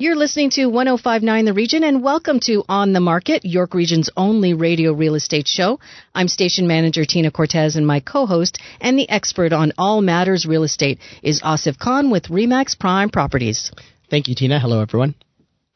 You're listening to 1059 The Region and welcome to On the Market, York Region's only radio real estate show. I'm station manager Tina Cortez and my co-host and the expert on all matters real estate is Asif Khan with Remax Prime Properties. Thank you, Tina. Hello, everyone.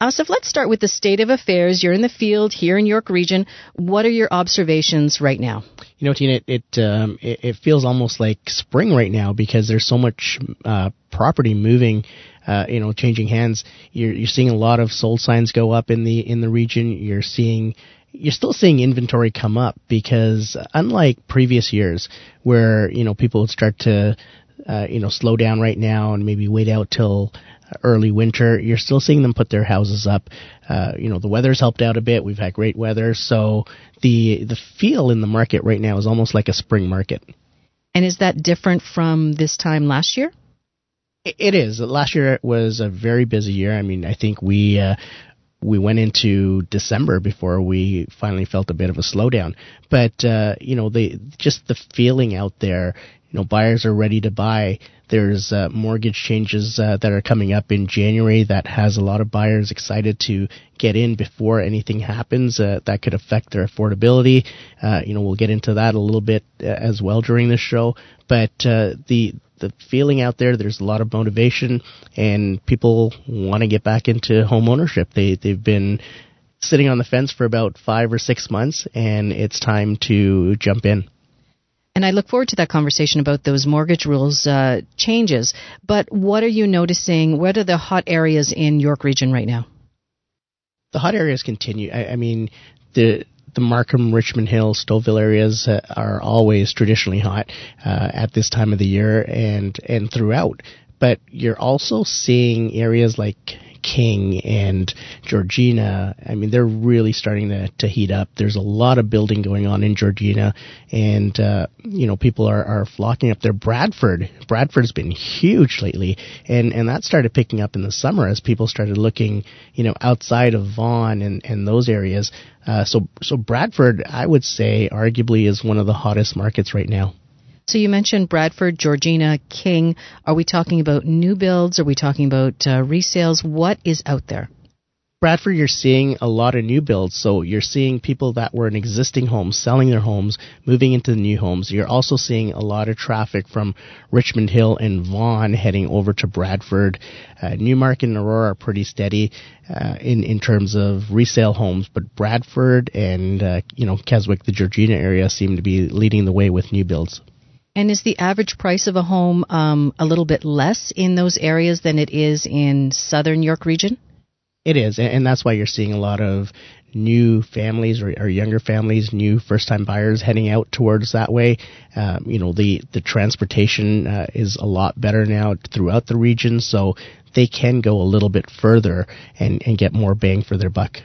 Asif, let's start with the state of affairs. You're in the field here in York Region. What are your observations right now? You know, Tina, it it, um, it, it feels almost like spring right now because there's so much uh, property moving uh, you know, changing hands. You're you're seeing a lot of sold signs go up in the in the region. You're seeing you're still seeing inventory come up because unlike previous years where you know people would start to uh, you know slow down right now and maybe wait out till early winter, you're still seeing them put their houses up. Uh, you know the weather's helped out a bit. We've had great weather, so the the feel in the market right now is almost like a spring market. And is that different from this time last year? It is. Last year was a very busy year. I mean, I think we uh, we went into December before we finally felt a bit of a slowdown. But uh, you know, the just the feeling out there. You know, buyers are ready to buy. There's uh, mortgage changes uh, that are coming up in January that has a lot of buyers excited to get in before anything happens uh, that could affect their affordability. Uh, you know, we'll get into that a little bit uh, as well during the show. But uh, the the feeling out there. There's a lot of motivation, and people want to get back into home ownership. They they've been sitting on the fence for about five or six months, and it's time to jump in. And I look forward to that conversation about those mortgage rules uh, changes. But what are you noticing? What are the hot areas in York Region right now? The hot areas continue. I, I mean, the the Markham, Richmond Hill, Stouffville areas uh, are always traditionally hot uh, at this time of the year and and throughout. But you're also seeing areas like King and Georgina. I mean, they're really starting to, to heat up. There's a lot of building going on in Georgina, and uh, you know, people are, are flocking up there. Bradford, Bradford's been huge lately, and and that started picking up in the summer as people started looking, you know, outside of Vaughan and and those areas. Uh, so so Bradford, I would say, arguably is one of the hottest markets right now. So you mentioned Bradford, Georgina, King. Are we talking about new builds? Are we talking about uh, resales? What is out there? Bradford, you're seeing a lot of new builds. So you're seeing people that were in existing homes selling their homes, moving into the new homes. You're also seeing a lot of traffic from Richmond Hill and Vaughan heading over to Bradford. Uh, Newmarket and Aurora are pretty steady uh, in in terms of resale homes, but Bradford and uh, you know Keswick, the Georgina area, seem to be leading the way with new builds. And is the average price of a home um, a little bit less in those areas than it is in southern York region? It is, and that's why you're seeing a lot of new families or, or younger families, new first-time buyers heading out towards that way. Um, you know, the the transportation uh, is a lot better now throughout the region, so they can go a little bit further and, and get more bang for their buck.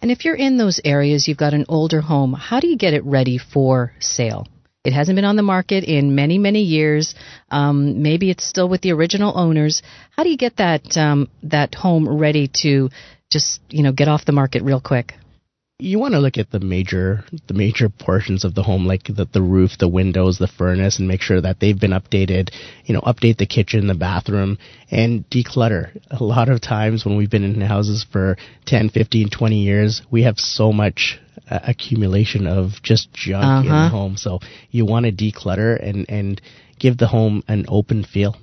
And if you're in those areas, you've got an older home, how do you get it ready for sale? It hasn't been on the market in many, many years. Um, maybe it's still with the original owners. How do you get that um, that home ready to just you know get off the market real quick? you want to look at the major the major portions of the home like the, the roof the windows the furnace and make sure that they've been updated you know update the kitchen the bathroom and declutter a lot of times when we've been in houses for 10 15 20 years we have so much uh, accumulation of just junk uh-huh. in the uh-huh. home so you want to declutter and and give the home an open feel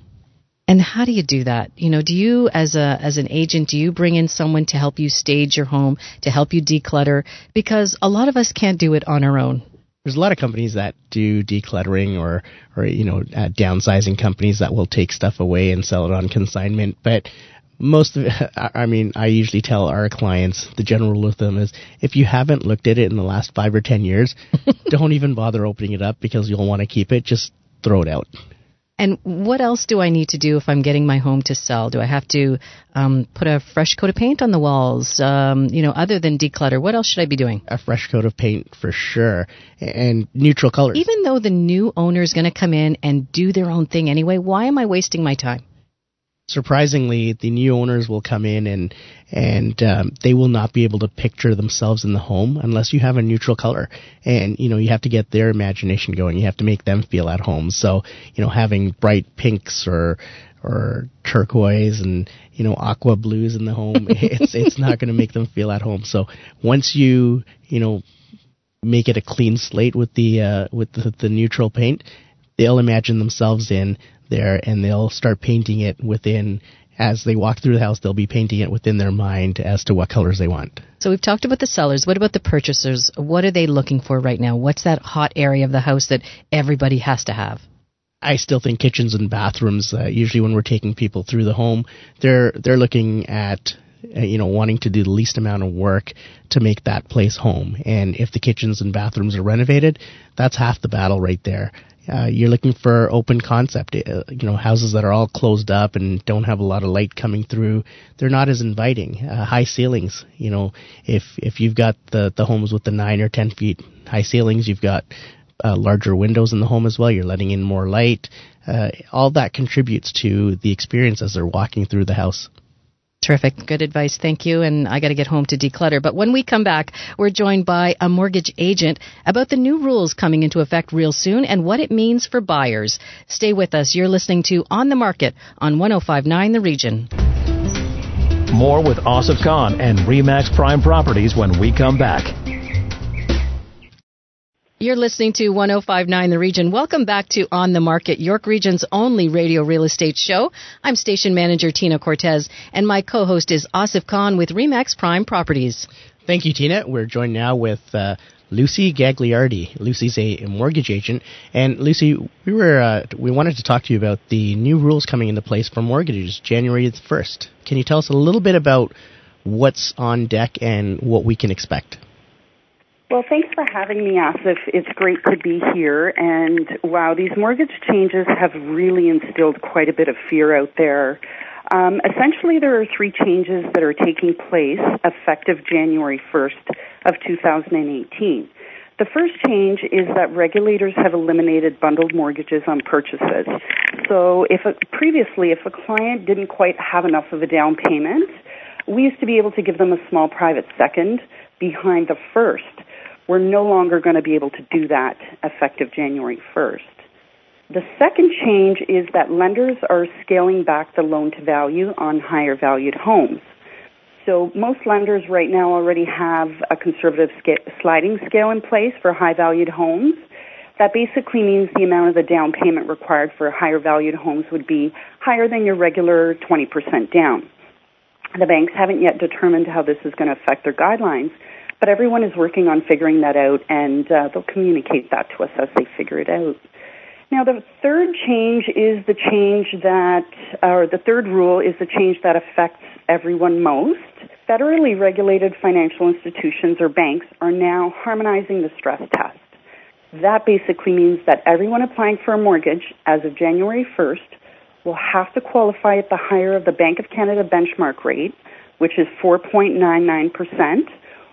and how do you do that? You know, do you as a as an agent, do you bring in someone to help you stage your home, to help you declutter because a lot of us can't do it on our own. There's a lot of companies that do decluttering or or you know, uh, downsizing companies that will take stuff away and sell it on consignment, but most of it, I mean, I usually tell our clients the general rule of thumb is if you haven't looked at it in the last five or ten years, don't even bother opening it up because you'll want to keep it. Just throw it out. And what else do I need to do if I'm getting my home to sell? Do I have to um, put a fresh coat of paint on the walls? Um, you know, other than declutter, what else should I be doing? A fresh coat of paint for sure, and neutral colors. Even though the new owner is going to come in and do their own thing anyway, why am I wasting my time? Surprisingly, the new owners will come in and and um, they will not be able to picture themselves in the home unless you have a neutral color. And you know, you have to get their imagination going. You have to make them feel at home. So you know, having bright pinks or or turquoise and you know aqua blues in the home, it's it's not going to make them feel at home. So once you you know make it a clean slate with the uh, with the, the neutral paint, they'll imagine themselves in there and they'll start painting it within as they walk through the house they'll be painting it within their mind as to what colors they want so we've talked about the sellers what about the purchasers what are they looking for right now what's that hot area of the house that everybody has to have I still think kitchens and bathrooms. Uh, usually, when we're taking people through the home, they're they're looking at uh, you know wanting to do the least amount of work to make that place home. And if the kitchens and bathrooms are renovated, that's half the battle right there. Uh, you're looking for open concept. Uh, you know, houses that are all closed up and don't have a lot of light coming through. They're not as inviting. Uh, high ceilings. You know, if if you've got the the homes with the nine or ten feet high ceilings, you've got uh, larger windows in the home as well. You're letting in more light. Uh, all that contributes to the experience as they're walking through the house. Terrific. Good advice. Thank you. And I got to get home to declutter. But when we come back, we're joined by a mortgage agent about the new rules coming into effect real soon and what it means for buyers. Stay with us. You're listening to On the Market on 1059 The Region. More with Asif Khan and Remax Prime Properties when we come back. You're listening to 1059 The Region. Welcome back to On the Market, York Region's only radio real estate show. I'm station manager Tina Cortez, and my co-host is Asif Khan with Remax Prime Properties. Thank you, Tina. We're joined now with uh, Lucy Gagliardi. Lucy's a mortgage agent, and Lucy, we were uh, we wanted to talk to you about the new rules coming into place for mortgages January 1st. Can you tell us a little bit about what's on deck and what we can expect? Well, thanks for having me, Asif. It's great to be here. And wow, these mortgage changes have really instilled quite a bit of fear out there. Um, essentially, there are three changes that are taking place effective January 1st of 2018. The first change is that regulators have eliminated bundled mortgages on purchases. So, if a, previously, if a client didn't quite have enough of a down payment, we used to be able to give them a small private second behind the first. We're no longer going to be able to do that effective January 1st. The second change is that lenders are scaling back the loan to value on higher valued homes. So most lenders right now already have a conservative sliding scale in place for high valued homes. That basically means the amount of the down payment required for higher valued homes would be higher than your regular 20% down. The banks haven't yet determined how this is going to affect their guidelines, but everyone is working on figuring that out, and uh, they'll communicate that to us as they figure it out. Now, the third change is the change that, or the third rule is the change that affects everyone most. Federally regulated financial institutions or banks are now harmonizing the stress test. That basically means that everyone applying for a mortgage as of January 1st will have to qualify at the higher of the Bank of Canada benchmark rate, which is 4.99%,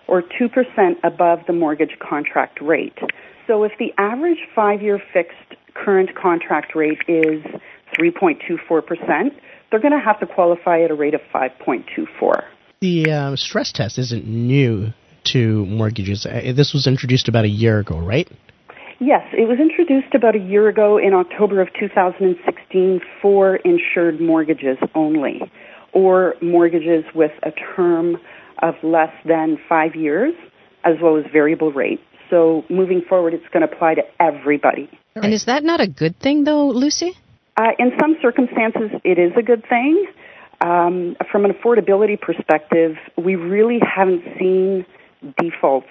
or 2% above the mortgage contract rate. So if the average five year fixed current contract rate is 3.24%, they're going to have to qualify at a rate of 5.24. The uh, stress test isn't new to mortgages. Uh, this was introduced about a year ago, right? Yes, it was introduced about a year ago in October of 2016 for insured mortgages only, or mortgages with a term of less than five years, as well as variable rate. So moving forward, it's going to apply to everybody. And is that not a good thing, though, Lucy? Uh, in some circumstances, it is a good thing. Um, from an affordability perspective, we really haven't seen defaults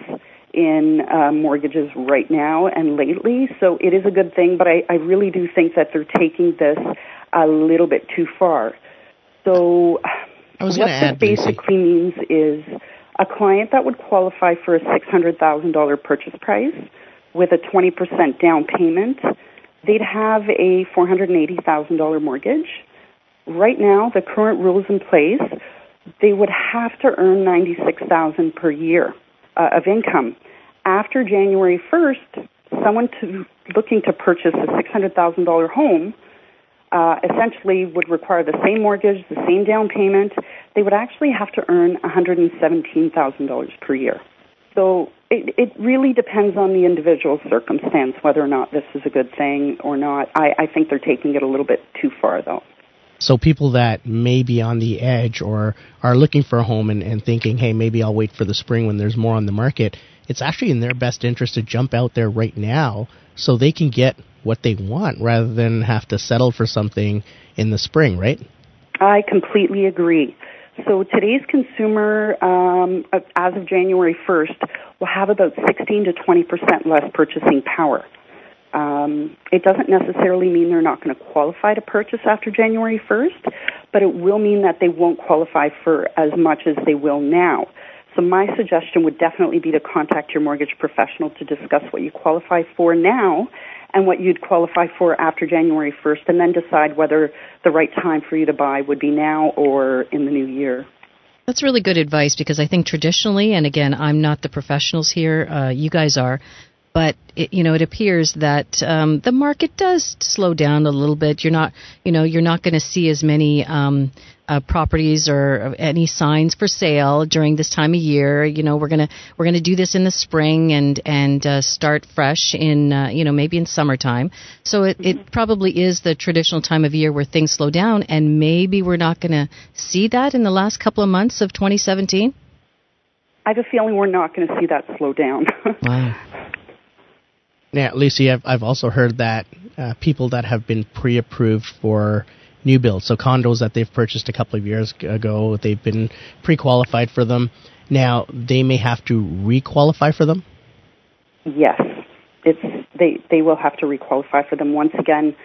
in uh, mortgages right now and lately, so it is a good thing. But I, I really do think that they're taking this a little bit too far. So I was what that basically means is a client that would qualify for a $600,000 purchase price with a 20% down payment, they'd have a $480,000 mortgage. Right now, the current rules in place, they would have to earn 96,000 per year uh, of income. After January 1st, someone to, looking to purchase a $600,000 home uh, essentially would require the same mortgage, the same down payment. They would actually have to earn $117,000 per year. So it, it really depends on the individual circumstance whether or not this is a good thing or not. I, I think they're taking it a little bit too far, though. So people that may be on the edge or are looking for a home and, and thinking, hey, maybe I'll wait for the spring when there's more on the market, it's actually in their best interest to jump out there right now so they can get what they want rather than have to settle for something in the spring, right? I completely agree. So today's consumer, um, as of January 1st, will have about 16 to 20 percent less purchasing power. Um, it doesn't necessarily mean they're not going to qualify to purchase after January 1st, but it will mean that they won't qualify for as much as they will now. So my suggestion would definitely be to contact your mortgage professional to discuss what you qualify for now and what you'd qualify for after January 1st, and then decide whether the right time for you to buy would be now or in the new year. That's really good advice because I think traditionally, and again, I'm not the professionals here, uh, you guys are, but it, you know it appears that um, the market does slow down a little bit. You're not you know you're not going to see as many um, uh, properties or any signs for sale during this time of year. You know we're gonna we're gonna do this in the spring and and uh, start fresh in uh, you know maybe in summertime. So it, it probably is the traditional time of year where things slow down, and maybe we're not going to see that in the last couple of months of 2017. I have a feeling we're not going to see that slow down. wow. Now, Lucy, I've, I've also heard that uh, people that have been pre-approved for new builds, so condos that they've purchased a couple of years ago, they've been pre-qualified for them. Now they may have to re-qualify for them. Yes, it's they they will have to re-qualify for them once again.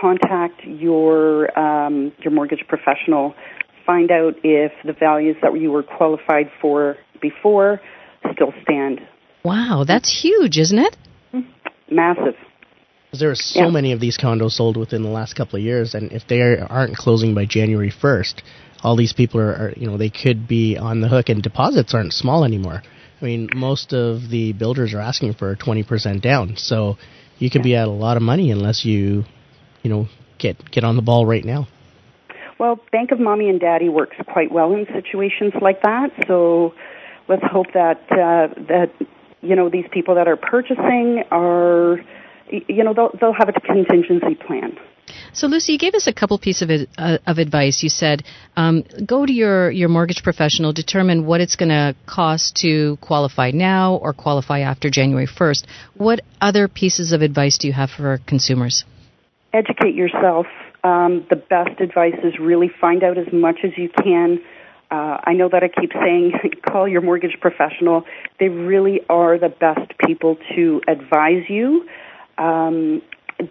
Contact your um, your mortgage professional. Find out if the values that you were qualified for before still stand. Wow, that's huge, isn't it? Massive. There are so yeah. many of these condos sold within the last couple of years, and if they aren't closing by January 1st, all these people are, are, you know, they could be on the hook, and deposits aren't small anymore. I mean, most of the builders are asking for 20% down, so you could yeah. be at a lot of money unless you, you know, get get on the ball right now. Well, Bank of Mommy and Daddy works quite well in situations like that, so let's hope that uh, that you know, these people that are purchasing are, you know, they'll, they'll have a contingency plan. So, Lucy, you gave us a couple pieces of, uh, of advice. You said um, go to your, your mortgage professional, determine what it's going to cost to qualify now or qualify after January 1st. What other pieces of advice do you have for consumers? Educate yourself. Um, the best advice is really find out as much as you can uh, I know that I keep saying call your mortgage professional. They really are the best people to advise you. Um,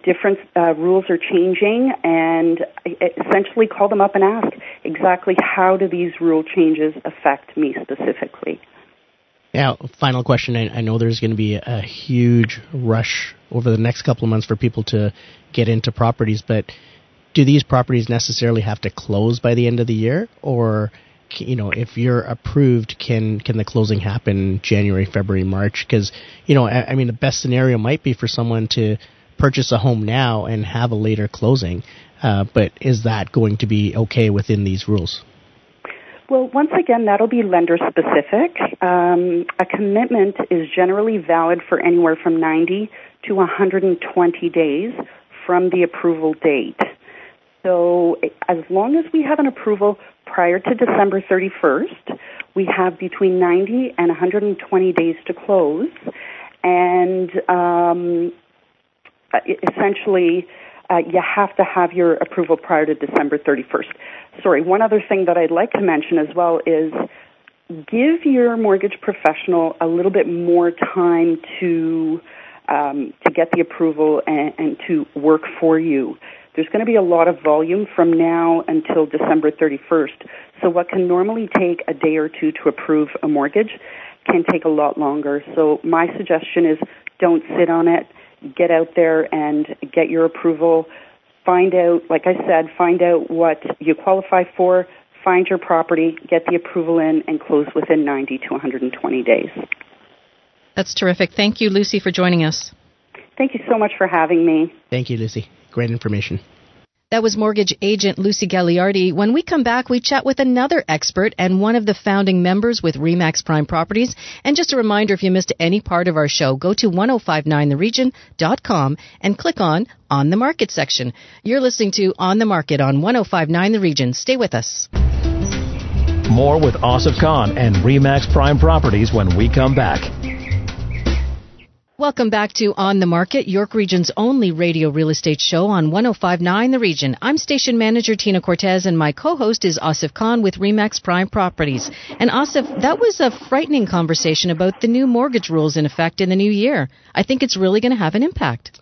different uh, rules are changing, and essentially call them up and ask exactly how do these rule changes affect me specifically. Now, final question. I, I know there's going to be a, a huge rush over the next couple of months for people to get into properties, but do these properties necessarily have to close by the end of the year, or you know, if you're approved, can can the closing happen January, February, March? Because you know, I, I, mean, the best scenario might be for someone to purchase a home now and have a later closing. Uh, but is that going to be okay within these rules? Well, once again, that'll be lender specific. Um, a commitment is generally valid for anywhere from 90 to 120 days from the approval date. So, as long as we have an approval prior to December 31st, we have between 90 and 120 days to close. And um, essentially, uh, you have to have your approval prior to December 31st. Sorry, one other thing that I'd like to mention as well is give your mortgage professional a little bit more time to um, to get the approval and, and to work for you. There's going to be a lot of volume from now until December 31st. So what can normally take a day or two to approve a mortgage can take a lot longer. So my suggestion is don't sit on it. get out there and get your approval. Find out, like I said, find out what you qualify for, find your property, get the approval in, and close within 90 to 120 days. That's terrific. Thank you, Lucy, for joining us. Thank you so much for having me. Thank you, Lucy. Great information. That was mortgage agent Lucy Gagliardi. When we come back, we chat with another expert and one of the founding members with Remax Prime Properties. And just a reminder, if you missed any part of our show, go to 1059theregion.com and click on On the Market section. You're listening to On the Market on 1059 The Region. Stay with us. More with Asif Khan and Remax Prime Properties when we come back. Welcome back to On the Market, York Region's only radio real estate show on 1059 The Region. I'm station manager Tina Cortez and my co-host is Asif Khan with Remax Prime Properties. And Asif, that was a frightening conversation about the new mortgage rules in effect in the new year. I think it's really going to have an impact.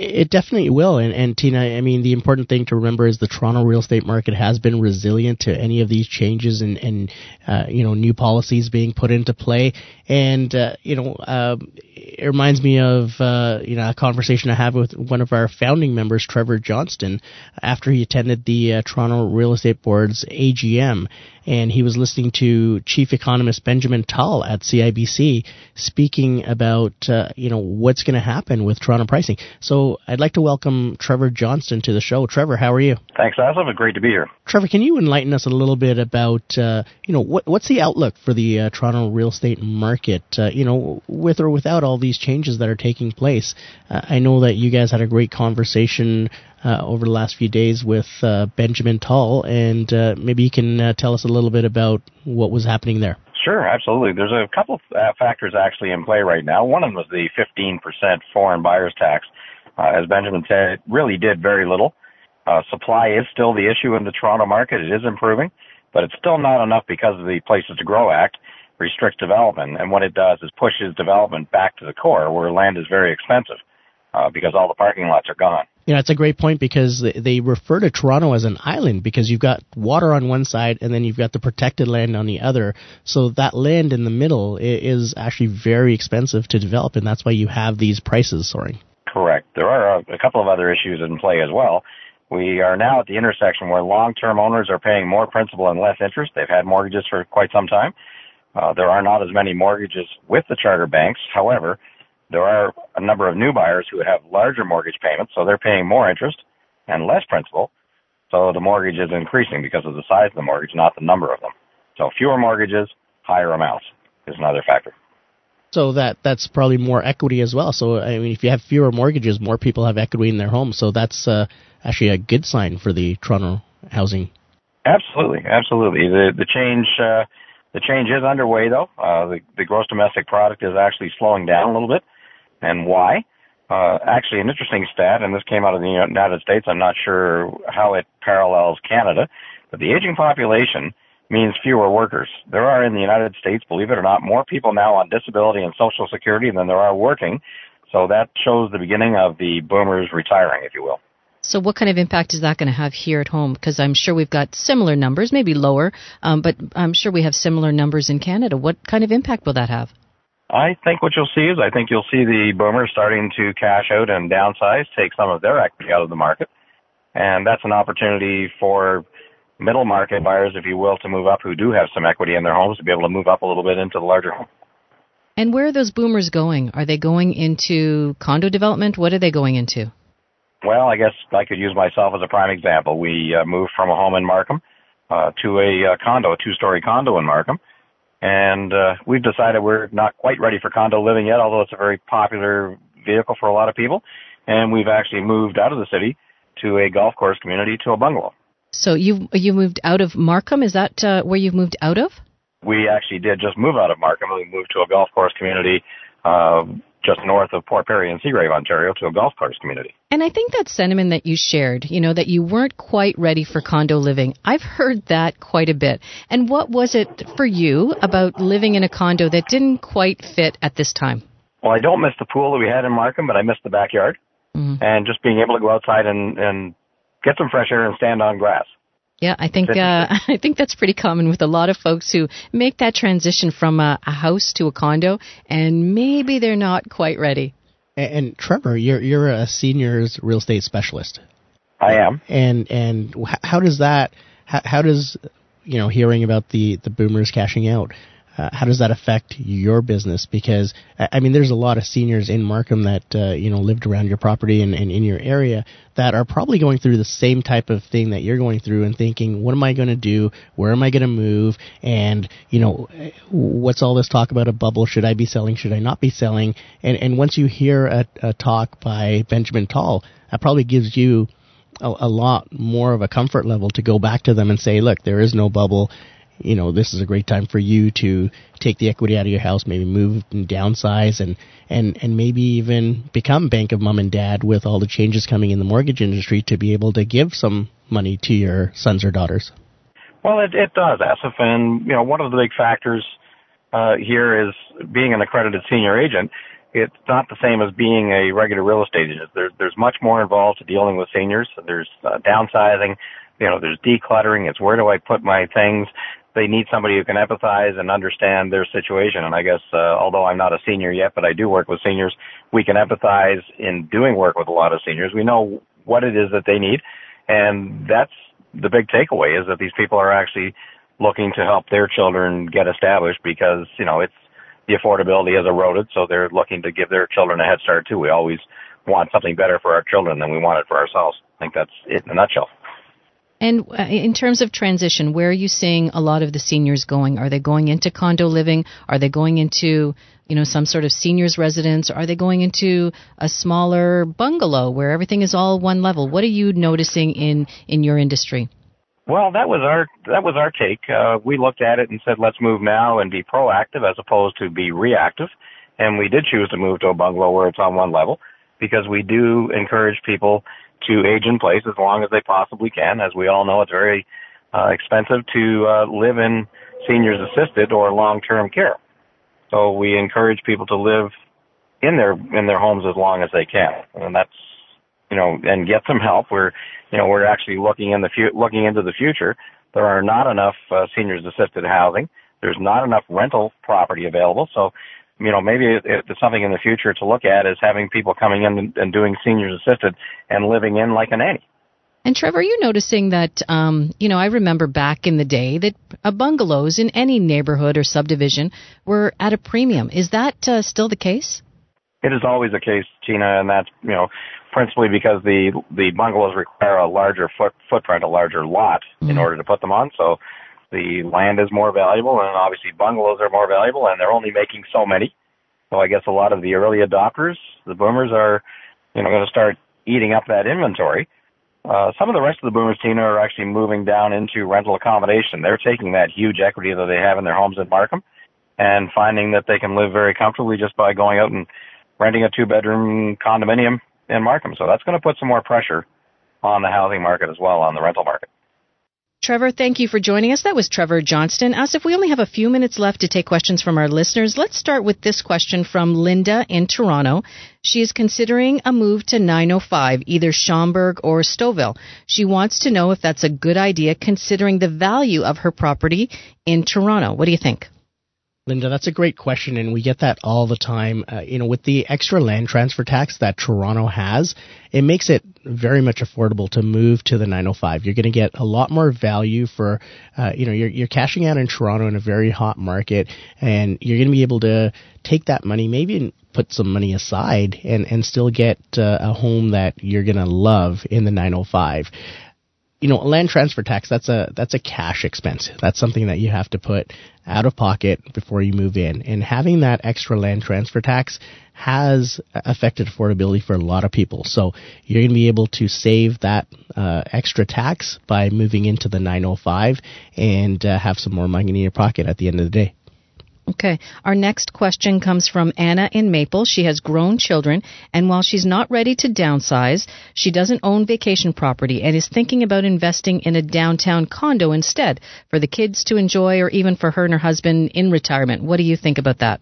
It definitely will. And, and Tina, I mean, the important thing to remember is the Toronto real estate market has been resilient to any of these changes and, and uh, you know, new policies being put into play. And, uh, you know, uh, it reminds me of, uh, you know, a conversation I had with one of our founding members, Trevor Johnston, after he attended the uh, Toronto Real Estate Board's AGM and he was listening to Chief Economist Benjamin Tal at CIBC speaking about uh, you know what's going to happen with Toronto pricing. So I'd like to welcome Trevor Johnston to the show. Trevor, how are you? Thanks, Asif. Great to be here. Trevor, can you enlighten us a little bit about uh, you know what, what's the outlook for the uh, Toronto real estate market? Uh, you know, with or without all these changes that are taking place. Uh, I know that you guys had a great conversation uh, over the last few days with uh, Benjamin Tal, and uh, maybe you can uh, tell us a little bit about what was happening there. Sure, absolutely. There's a couple of factors actually in play right now. One of them was the 15% foreign buyers tax. Uh, as Benjamin said, it really did very little. supply is still the issue in the Toronto market. It is improving, but it's still not enough because of the Places to Grow Act restricts development. And what it does is pushes development back to the core where land is very expensive because all the parking lots are gone you know, it's a great point because they refer to Toronto as an island because you've got water on one side and then you've got the protected land on the other. So that land in the middle is actually very expensive to develop, and that's why you have these prices soaring. Correct. There are a couple of other issues in play as well. We are now at the intersection where long-term owners are paying more principal and less interest. They've had mortgages for quite some time. Uh, there are not as many mortgages with the charter banks. However, there are a number of new buyers who have larger mortgage payments, so they're paying more interest and less principal. So the mortgage is increasing because of the size of the mortgage, not the number of them. So fewer mortgages, higher amounts is another factor. So that that's probably more equity as well. So I mean, if you have fewer mortgages, more people have equity in their homes. So that's uh, actually a good sign for the Toronto housing. Absolutely, absolutely. The the change uh, the change is underway though. Uh, the the gross domestic product is actually slowing down a little bit and why. Uh, actually, an interesting stat, and this came out of the United States. I'm not sure how it parallels Canada, but the aging population means fewer workers. There are in the United States, believe it or not, more people now on disability and Social Security than there are working. So that shows the beginning of the boomers retiring, if you will. So, what kind of impact is that going to have here at home? Because I'm sure we've got similar numbers, maybe lower, um, but I'm sure we have similar numbers in Canada. What kind of impact will that have? I think what you'll see is I think you'll see the boomers starting to cash out and downsize, take some of their equity out of the market. And that's an opportunity for middle market buyers, if you will, to move up who do have some equity in their homes to be able to move up a little bit into the larger home. And where are those boomers going? Are they going into condo development? What are they going into? Well, I guess I could use myself as a prime example. We uh, moved from a home in Markham uh, to a uh, condo, a two-story condo in Markham and uh, we've decided we're not quite ready for condo living yet, although it's a very popular vehicle for a lot of people. And we've actually moved out of the city to a golf course community to a bungalow. So you you moved out of Markham? Is that uh, where you've moved out of? We actually did just move out of Markham. We moved to a golf course community uh, just north of Port Perry in Seagrave, Ontario, to a golf course community. And I think that sentiment that you shared, you know, that you weren't quite ready for condo living, I've heard that quite a bit. And what was it for you about living in a condo that didn't quite fit at this time? Well, I don't miss the pool that we had in Markham, but I miss the backyard mm-hmm. and just being able to go outside and, and get some fresh air and stand on grass. Yeah, I think uh, I think that's pretty common with a lot of folks who make that transition from a, a house to a condo, and maybe they're not quite ready. And, and Trevor, you're you're a seniors real estate specialist. I am. And and how does that how, how does you know hearing about the the boomers cashing out uh, how does that affect your business? Because I mean, there's a lot of seniors in Markham that uh, you know lived around your property and, and in your area that are probably going through the same type of thing that you're going through and thinking, what am I going to do? Where am I going to move? And you know, what's all this talk about a bubble? Should I be selling? Should I not be selling? And and once you hear a, a talk by Benjamin Tal, that probably gives you a, a lot more of a comfort level to go back to them and say, look, there is no bubble you know, this is a great time for you to take the equity out of your house, maybe move and downsize and, and, and maybe even become bank of mom and dad with all the changes coming in the mortgage industry to be able to give some money to your sons or daughters. Well, it, it does, Asif. And, you know, one of the big factors uh, here is being an accredited senior agent. It's not the same as being a regular real estate agent. There's, there's much more involved to dealing with seniors. There's uh, downsizing, you know, there's decluttering. It's where do I put my things? They need somebody who can empathize and understand their situation. And I guess, uh, although I'm not a senior yet, but I do work with seniors, we can empathize in doing work with a lot of seniors. We know what it is that they need. And that's the big takeaway is that these people are actually looking to help their children get established because, you know, it's, the affordability has eroded, so they're looking to give their children a head start too. We always want something better for our children than we want it for ourselves. I think that's it in a nutshell. And uh, in terms of transition, where are you seeing a lot of the seniors going? Are they going into condo living? Are they going into, you know, some sort of seniors residence? Are they going into a smaller bungalow where everything is all one level? What are you noticing in in your industry? Well, that was our that was our take. Uh, we looked at it and said, let's move now and be proactive as opposed to be reactive. And we did choose to move to a bungalow where it's on one level because we do encourage people to age in place as long as they possibly can. As we all know, it's very uh, expensive to uh, live in seniors assisted or long-term care. So we encourage people to live in their in their homes as long as they can, and that's you know, and get some help. We're you know we're actually looking in the fu- looking into the future. There are not enough uh, seniors assisted housing. There's not enough rental property available. So you know, maybe it's something in the future to look at is having people coming in and doing seniors assisted and living in like a nanny. And Trevor, are you noticing that, um, you know, I remember back in the day that uh, bungalows in any neighborhood or subdivision were at a premium. Is that uh, still the case? It is always the case, Tina, and that's, you know, principally because the the bungalows require a larger foot, footprint, a larger lot mm-hmm. in order to put them on. So the land is more valuable and obviously bungalows are more valuable and they're only making so many. So I guess a lot of the early adopters, the boomers are, you know, going to start eating up that inventory. Uh, some of the rest of the boomers, Tina, are actually moving down into rental accommodation. They're taking that huge equity that they have in their homes in Markham and finding that they can live very comfortably just by going out and renting a two bedroom condominium in Markham. So that's going to put some more pressure on the housing market as well, on the rental market. Trevor, thank you for joining us. That was Trevor Johnston. Asif we only have a few minutes left to take questions from our listeners, let's start with this question from Linda in Toronto. She is considering a move to 905, either Schomberg or Stouffville. She wants to know if that's a good idea considering the value of her property in Toronto. What do you think? Linda, that's a great question, and we get that all the time. Uh, you know, with the extra land transfer tax that Toronto has, it makes it very much affordable to move to the 905. You're going to get a lot more value for, uh, you know, you're, you're cashing out in Toronto in a very hot market, and you're going to be able to take that money, maybe put some money aside, and and still get uh, a home that you're going to love in the 905 you know, land transfer tax, that's a, that's a cash expense. That's something that you have to put out of pocket before you move in. And having that extra land transfer tax has affected affordability for a lot of people. So you're going to be able to save that uh, extra tax by moving into the 905 and uh, have some more money in your pocket at the end of the day. Okay. Our next question comes from Anna in Maple. She has grown children, and while she's not ready to downsize, she doesn't own vacation property and is thinking about investing in a downtown condo instead for the kids to enjoy or even for her and her husband in retirement. What do you think about that?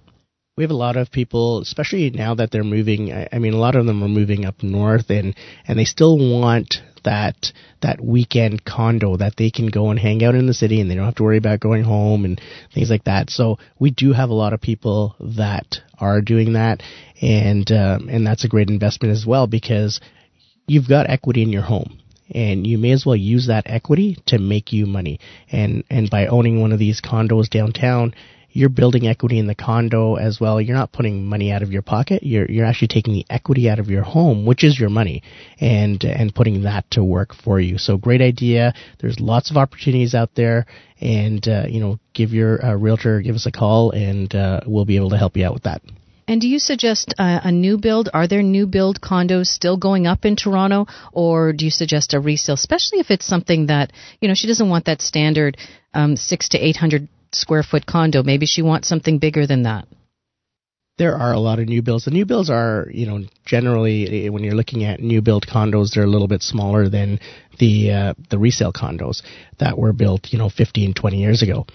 We have a lot of people, especially now that they're moving. I mean, a lot of them are moving up north, and and they still want that that weekend condo that they can go and hang out in the city, and they don't have to worry about going home and things like that. So we do have a lot of people that are doing that, and um, and that's a great investment as well because you've got equity in your home and you may as well use that equity to make you money. And and by owning one of these condos downtown, you're building equity in the condo as well. You're not putting money out of your pocket. You're you're actually taking the equity out of your home, which is your money, and and putting that to work for you. So great idea. There's lots of opportunities out there, and uh, you know, give your uh, realtor, give us a call, and uh, we'll be able to help you out with that. And do you suggest uh, a new build? Are there new build condos still going up in Toronto, or do you suggest a resale, especially if it's something that you know she doesn't want that standard um, six to eight hundred square foot condo. Maybe she wants something bigger than that. There are a lot of new builds. The new builds are, you know, generally when you're looking at new build condos, they're a little bit smaller than the uh, the resale condos that were built, you know, 15, 20 years ago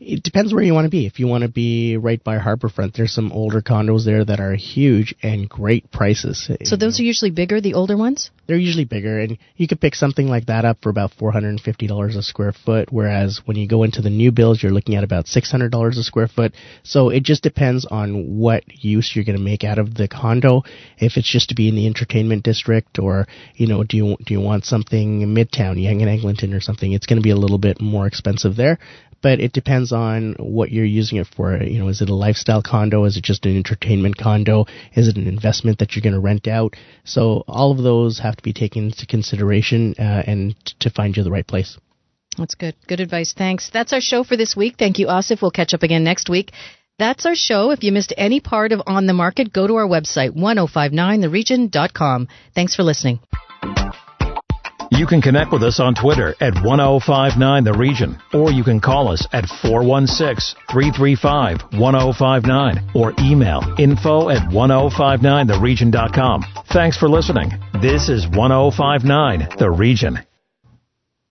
it depends where you want to be. If you want to be right by Harbourfront, there's some older condos there that are huge and great prices. So those are usually bigger, the older ones? They're usually bigger, and you could pick something like that up for about $450 a square foot, whereas when you go into the new builds, you're looking at about $600 a square foot. So it just depends on what use you're going to make out of the condo. If it's just to be in the entertainment district, or, you know, do you, do you want something in Midtown, Yonge and Eglinton or something, it's going to be a little bit more expensive there but it depends on what you're using it for. You know, is it a lifestyle condo? Is it just an entertainment condo? Is it an investment that you're going to rent out? So all of those have to be taken into consideration uh, and to find you the right place. That's good. Good advice. Thanks. That's our show for this week. Thank you, Asif. We'll catch up again next week. That's our show. If you missed any part of On the Market, go to our website, 1059theregion.com. Thanks for listening. You can connect with us on Twitter at 1059 The Region, or you can call us at 416 335 1059 or email info at 1059theregion.com. Thanks for listening. This is 1059 The Region.